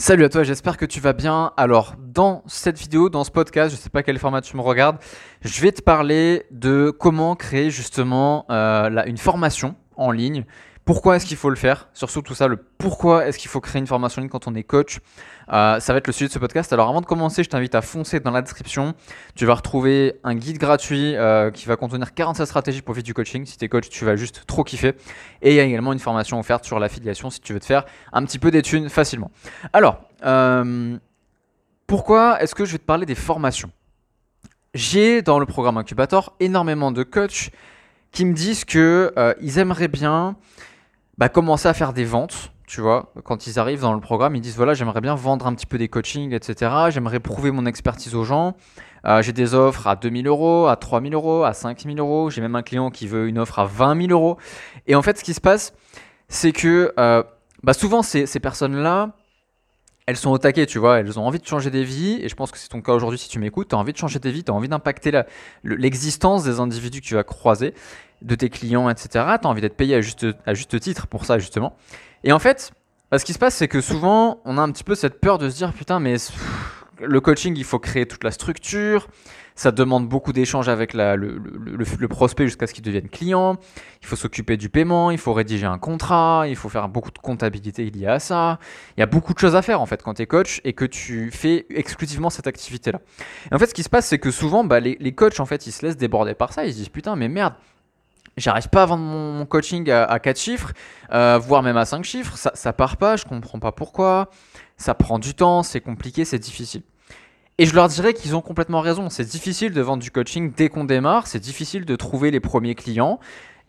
Salut à toi, j'espère que tu vas bien. Alors, dans cette vidéo, dans ce podcast, je ne sais pas quel format tu me regardes, je vais te parler de comment créer justement euh, une formation en ligne pourquoi est-ce qu'il faut le faire? Surtout tout ça, le pourquoi est-ce qu'il faut créer une formation en ligne quand on est coach? Euh, ça va être le sujet de ce podcast. Alors avant de commencer, je t'invite à foncer dans la description. Tu vas retrouver un guide gratuit euh, qui va contenir 47 stratégies pour vivre du coaching. Si tu es coach, tu vas juste trop kiffer. Et il y a également une formation offerte sur l'affiliation si tu veux te faire un petit peu d'études facilement. Alors, euh, pourquoi est-ce que je vais te parler des formations? J'ai dans le programme Incubator énormément de coachs qui me disent qu'ils aimeraient bien bah, commencer à faire des ventes. Tu vois, quand ils arrivent dans le programme, ils disent voilà, j'aimerais bien vendre un petit peu des coachings, etc. J'aimerais prouver mon expertise aux gens. Euh, j'ai des offres à 2000 euros, à 3000 euros, à 5000 euros. J'ai même un client qui veut une offre à 20 000 euros. Et en fait, ce qui se passe, c'est que euh, bah souvent, ces, ces personnes-là, elles sont au taquet, tu vois, elles ont envie de changer des vies, et je pense que c'est ton cas aujourd'hui si tu m'écoutes, tu as envie de changer des vies, tu as envie d'impacter l'existence des individus que tu vas croiser, de tes clients, etc. Tu as envie d'être payé à juste, à juste titre pour ça, justement. Et en fait, bah, ce qui se passe, c'est que souvent, on a un petit peu cette peur de se dire, putain, mais le coaching, il faut créer toute la structure, ça demande beaucoup d'échanges avec le, prospect jusqu'à ce qu'il devienne client. Il faut s'occuper du paiement, il faut rédiger un contrat, il faut faire beaucoup de comptabilité liée à ça. Il y a beaucoup de choses à faire en fait quand tu es coach et que tu fais exclusivement cette activité-là. Et en fait, ce qui se passe, c'est que souvent, bah, les, les coachs, en fait, ils se laissent déborder par ça. Ils se disent, putain, mais merde, J'arrive pas à vendre mon, coaching à, 4 chiffres, euh, voire même à 5 chiffres. Ça, ça part pas, je comprends pas pourquoi. Ça prend du temps, c'est compliqué, c'est difficile. Et je leur dirais qu'ils ont complètement raison. C'est difficile de vendre du coaching dès qu'on démarre. C'est difficile de trouver les premiers clients.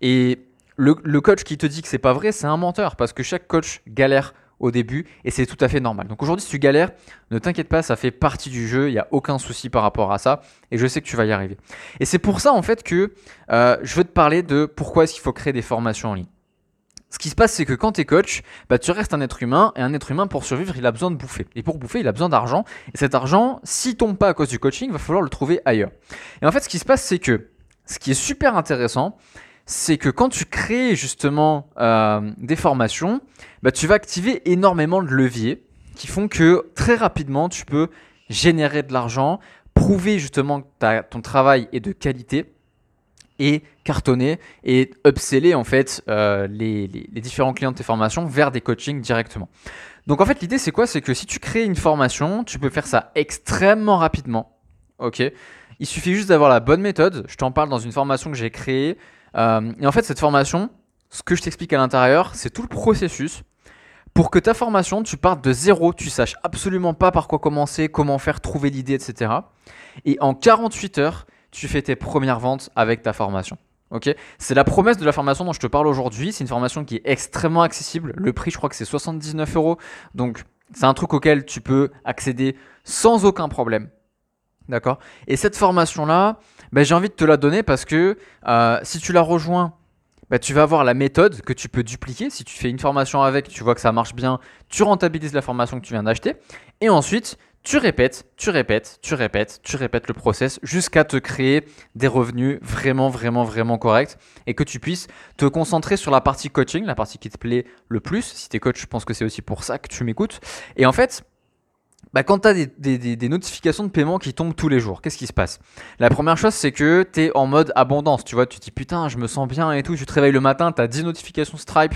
Et le, coach qui te dit que c'est pas vrai, c'est un menteur parce que chaque coach galère au début et c'est tout à fait normal. Donc aujourd'hui, si tu galères, ne t'inquiète pas, ça fait partie du jeu. Il n'y a aucun souci par rapport à ça et je sais que tu vas y arriver. Et c'est pour ça en fait que euh, je veux te parler de pourquoi est-ce qu'il faut créer des formations en ligne. Ce qui se passe, c'est que quand tu es coach, bah, tu restes un être humain, et un être humain, pour survivre, il a besoin de bouffer. Et pour bouffer, il a besoin d'argent. Et cet argent, s'il tombe pas à cause du coaching, il va falloir le trouver ailleurs. Et en fait, ce qui se passe, c'est que ce qui est super intéressant, c'est que quand tu crées justement euh, des formations, bah, tu vas activer énormément de leviers qui font que très rapidement, tu peux générer de l'argent, prouver justement que ton travail est de qualité et cartonner et upseller en fait euh, les, différents clients de tes formations vers des coachings directement. Donc en fait l'idée c'est quoi? C'est que si tu crées une formation, tu peux faire ça extrêmement rapidement. Ok? Il suffit juste d'avoir la bonne méthode. Je t'en parle dans une formation que j'ai créée. Euh, et en fait cette formation, ce que je t'explique à l'intérieur, c'est tout le processus pour que ta formation, tu partes de zéro, tu saches absolument pas par quoi commencer, comment faire, trouver l'idée, etc. Et en 48 heures, tu fais tes premières ventes avec ta formation. Ok, c'est la promesse de la formation dont je te parle aujourd'hui. C'est une formation qui est extrêmement accessible. Le prix, je crois que c'est 79 euros. Donc, c'est un truc auquel tu peux accéder sans aucun problème. D'accord? Et cette formation-là, ben, j'ai envie de te la donner parce que euh, si tu la rejoins, ben, tu vas avoir la méthode que tu peux dupliquer. Si tu fais une formation avec, tu vois que ça marche bien, tu rentabilises la formation que tu viens d'acheter. Et ensuite, tu répètes, tu répètes, tu répètes, tu répètes le process jusqu'à te créer des revenus vraiment, vraiment, vraiment corrects et que tu puisses te concentrer sur la partie coaching, la partie qui te plaît le plus. Si tu es coach, je pense que c'est aussi pour ça que tu m'écoutes. Et en fait, bah, quand tu as des, notifications de paiement qui tombent tous les jours, qu'est-ce qui se passe? La première chose, c'est que tu es en mode abondance. Tu vois, tu te dis putain, je me sens bien et tout. Tu te réveilles le matin, tu as 10 notifications Stripe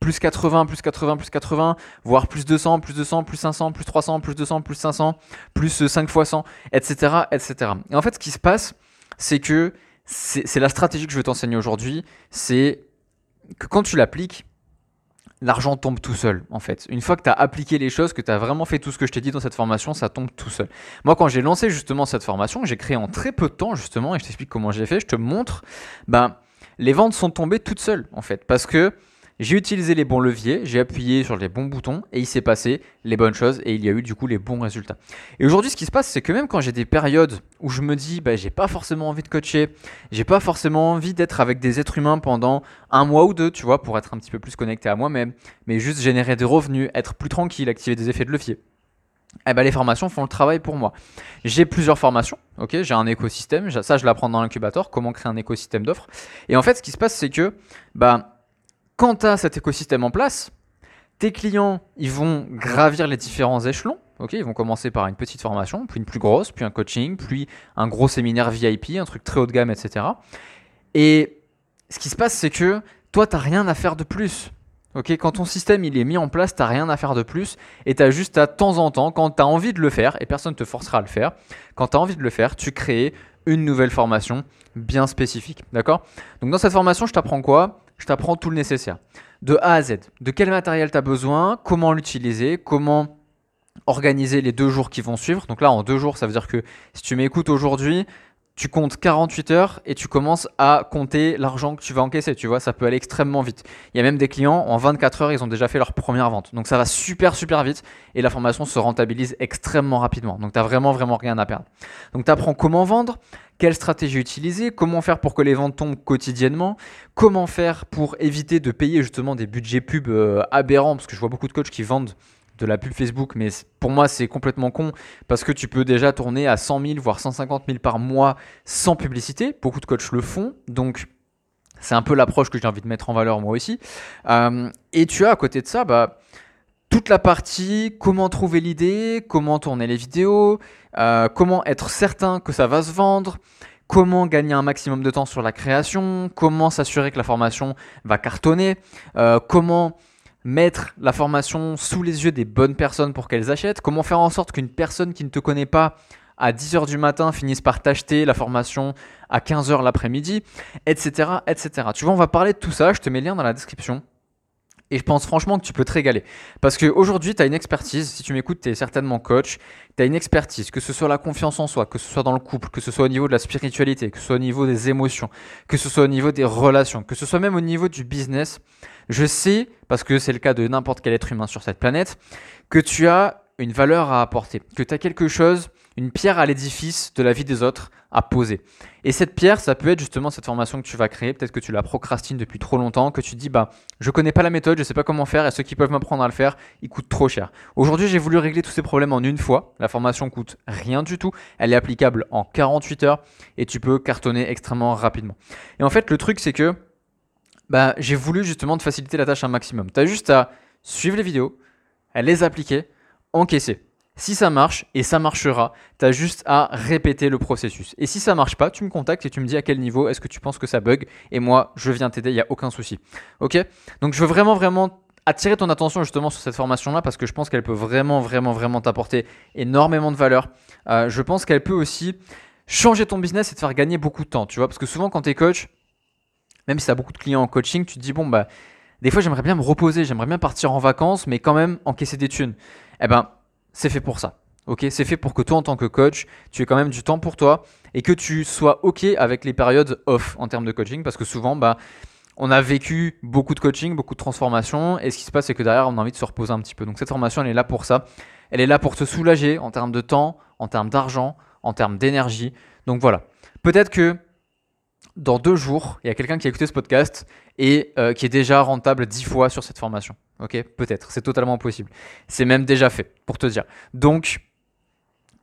plus 80, plus 80, plus 80, voire plus 200, plus 200, plus 500, plus 300, plus 200, plus 500, plus 5 fois 100, etc., etc. Et en fait, ce qui se passe, c'est que c'est la stratégie que je vais t'enseigner aujourd'hui, c'est que quand tu l'appliques, l'argent tombe tout seul, en fait. Une fois que tu as appliqué les choses, que tu as vraiment fait tout ce que je t'ai dit dans cette formation, ça tombe tout seul. Moi, quand j'ai lancé justement cette formation, j'ai créé en très peu de temps, justement, et je t'explique comment j'ai fait, je te montre, ben, les ventes sont tombées toutes seules, en fait, parce que j'ai utilisé les bons leviers, j'ai appuyé sur les bons boutons et il s'est passé les bonnes choses et il y a eu du coup les bons résultats. Et aujourd'hui, ce qui se passe, c'est que même quand j'ai des périodes où je me dis, bah, j'ai pas forcément envie de coacher, j'ai pas forcément envie d'être avec des êtres humains pendant un mois ou deux, tu vois, pour être un petit peu plus connecté à moi-même, mais juste générer des revenus, être plus tranquille, activer des effets de levier. Eh ben, les formations font le travail pour moi. J'ai plusieurs formations, ok, j'ai un écosystème, ça je l'apprends dans l'incubateur, comment créer un écosystème d'offres. Et en fait, ce qui se passe, c'est que bah, quand tu as cet écosystème en place, Tes clients, ils vont gravir les différents échelons. Ok, ils vont commencer par une petite formation, puis une plus grosse, puis un coaching, puis un gros séminaire VIP, un truc très haut de gamme, etc. Et ce qui se passe, c'est que toi, tu n'as rien à faire de plus. Ok, quand ton système il est mis en place, tu n'as rien à faire de plus et tu as juste à temps en temps, quand tu as envie de le faire, et personne ne te forcera à le faire, quand tu as envie de le faire, tu crées une nouvelle formation bien spécifique. D'accord? Donc dans cette formation, je t'apprends quoi? Je t'apprends tout le nécessaire. De A à Z. De quel matériel tu as besoin, comment l'utiliser, comment organiser les deux jours qui vont suivre. Donc là, en deux jours, ça veut dire que si tu m'écoutes aujourd'hui, tu comptes 48 heures et tu commences à compter l'argent que tu vas encaisser. Tu vois, ça peut aller extrêmement vite. Il y a même des clients, en 24 heures, ils ont déjà fait leur première vente. Donc ça va super, super vite et la formation se rentabilise extrêmement rapidement. Donc tu n'as vraiment, vraiment rien à perdre. Donc tu apprends comment vendre, quelle stratégie utiliser, comment faire pour que les ventes tombent quotidiennement, comment faire pour éviter de payer justement des budgets pub euh, aberrants, parce que je vois beaucoup de coachs qui vendent de la pub Facebook, mais pour moi c'est complètement con parce que tu peux déjà tourner à 100 000 voire 150 000 par mois sans publicité. Beaucoup de coachs le font, donc c'est un peu l'approche que j'ai envie de mettre en valeur moi aussi. Euh, et tu as à côté de ça, bah, toute la partie comment trouver l'idée, comment tourner les vidéos, euh, comment être certain que ça va se vendre, comment gagner un maximum de temps sur la création, comment s'assurer que la formation va cartonner, euh, comment mettre la formation sous les yeux des bonnes personnes pour qu'elles achètent Comment faire en sorte qu'une personne qui ne te connaît pas à 10h du matin finisse par t'acheter la formation à 15h l'après-midi, etc., etc. Tu vois, on va parler de tout ça, je te mets le lien dans la description. Et je pense franchement que tu peux te régaler. Parce qu'aujourd'hui, tu as une expertise. Si tu m'écoutes, tu es certainement coach. Tu as une expertise, que ce soit la confiance en soi, que ce soit dans le couple, que ce soit au niveau de la spiritualité, que ce soit au niveau des émotions, que ce soit au niveau des relations, que ce soit même au niveau du business. Je sais, parce que c'est le cas de n'importe quel être humain sur cette planète, que tu as une valeur à apporter, que tu as quelque chose, une pierre à l'édifice de la vie des autres à poser. Et cette pierre, ça peut être justement cette formation que tu vas créer, peut-être que tu la procrastines depuis trop longtemps, que tu dis bah je connais pas la méthode, je sais pas comment faire et ceux qui peuvent m'apprendre à le faire, ils coûtent trop cher. Aujourd'hui, j'ai voulu régler tous ces problèmes en une fois. La formation coûte rien du tout, elle est applicable en 48 heures et tu peux cartonner extrêmement rapidement. Et en fait, le truc c'est que bah, j'ai voulu justement te faciliter la tâche un maximum. Tu as juste à suivre les vidéos, à les appliquer encaisser. Si ça marche, et ça marchera, tu as juste à répéter le processus. Et si ça marche pas, tu me contactes et tu me dis à quel niveau est-ce que tu penses que ça bug. Et moi, je viens t'aider, il n'y a aucun souci. Ok? Donc je veux vraiment, vraiment attirer ton attention justement sur cette formation-là parce que je pense qu'elle peut vraiment, vraiment, vraiment t'apporter énormément de valeur. Euh, je pense qu'elle peut aussi changer ton business et te faire gagner beaucoup de temps, tu vois? Parce que souvent, quand tu es coach, même si tu as beaucoup de clients en coaching, tu te dis, bon, bah, des fois, j'aimerais bien me reposer, j'aimerais bien partir en vacances, mais quand même encaisser des thunes. Eh ben, c'est fait pour ça. Ok, c'est fait pour que toi, en tant que coach, tu aies quand même du temps pour toi et que tu sois ok avec les périodes off en termes de coaching, parce que souvent, bah, on a vécu beaucoup de coaching, beaucoup de transformation, et ce qui se passe, c'est que derrière, on a envie de se reposer un petit peu. Donc cette formation, elle est là pour ça. Elle est là pour te soulager en termes de temps, en termes d'argent, en termes d'énergie. Donc voilà. Peut-être que dans deux jours, il y a quelqu'un qui a écouté ce podcast et euh, qui est déjà rentable dix fois sur cette formation. Ok? Peut-être, c'est totalement possible. C'est même déjà fait, pour te dire. Donc,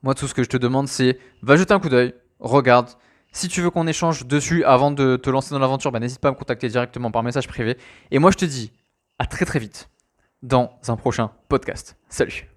moi, tout ce que je te demande, c'est va jeter un coup d'œil, regarde. Si tu veux qu'on échange dessus avant de te lancer dans l'aventure, bah, n'hésite pas à me contacter directement par message privé. Et moi, je te dis à très très vite dans un prochain podcast. Salut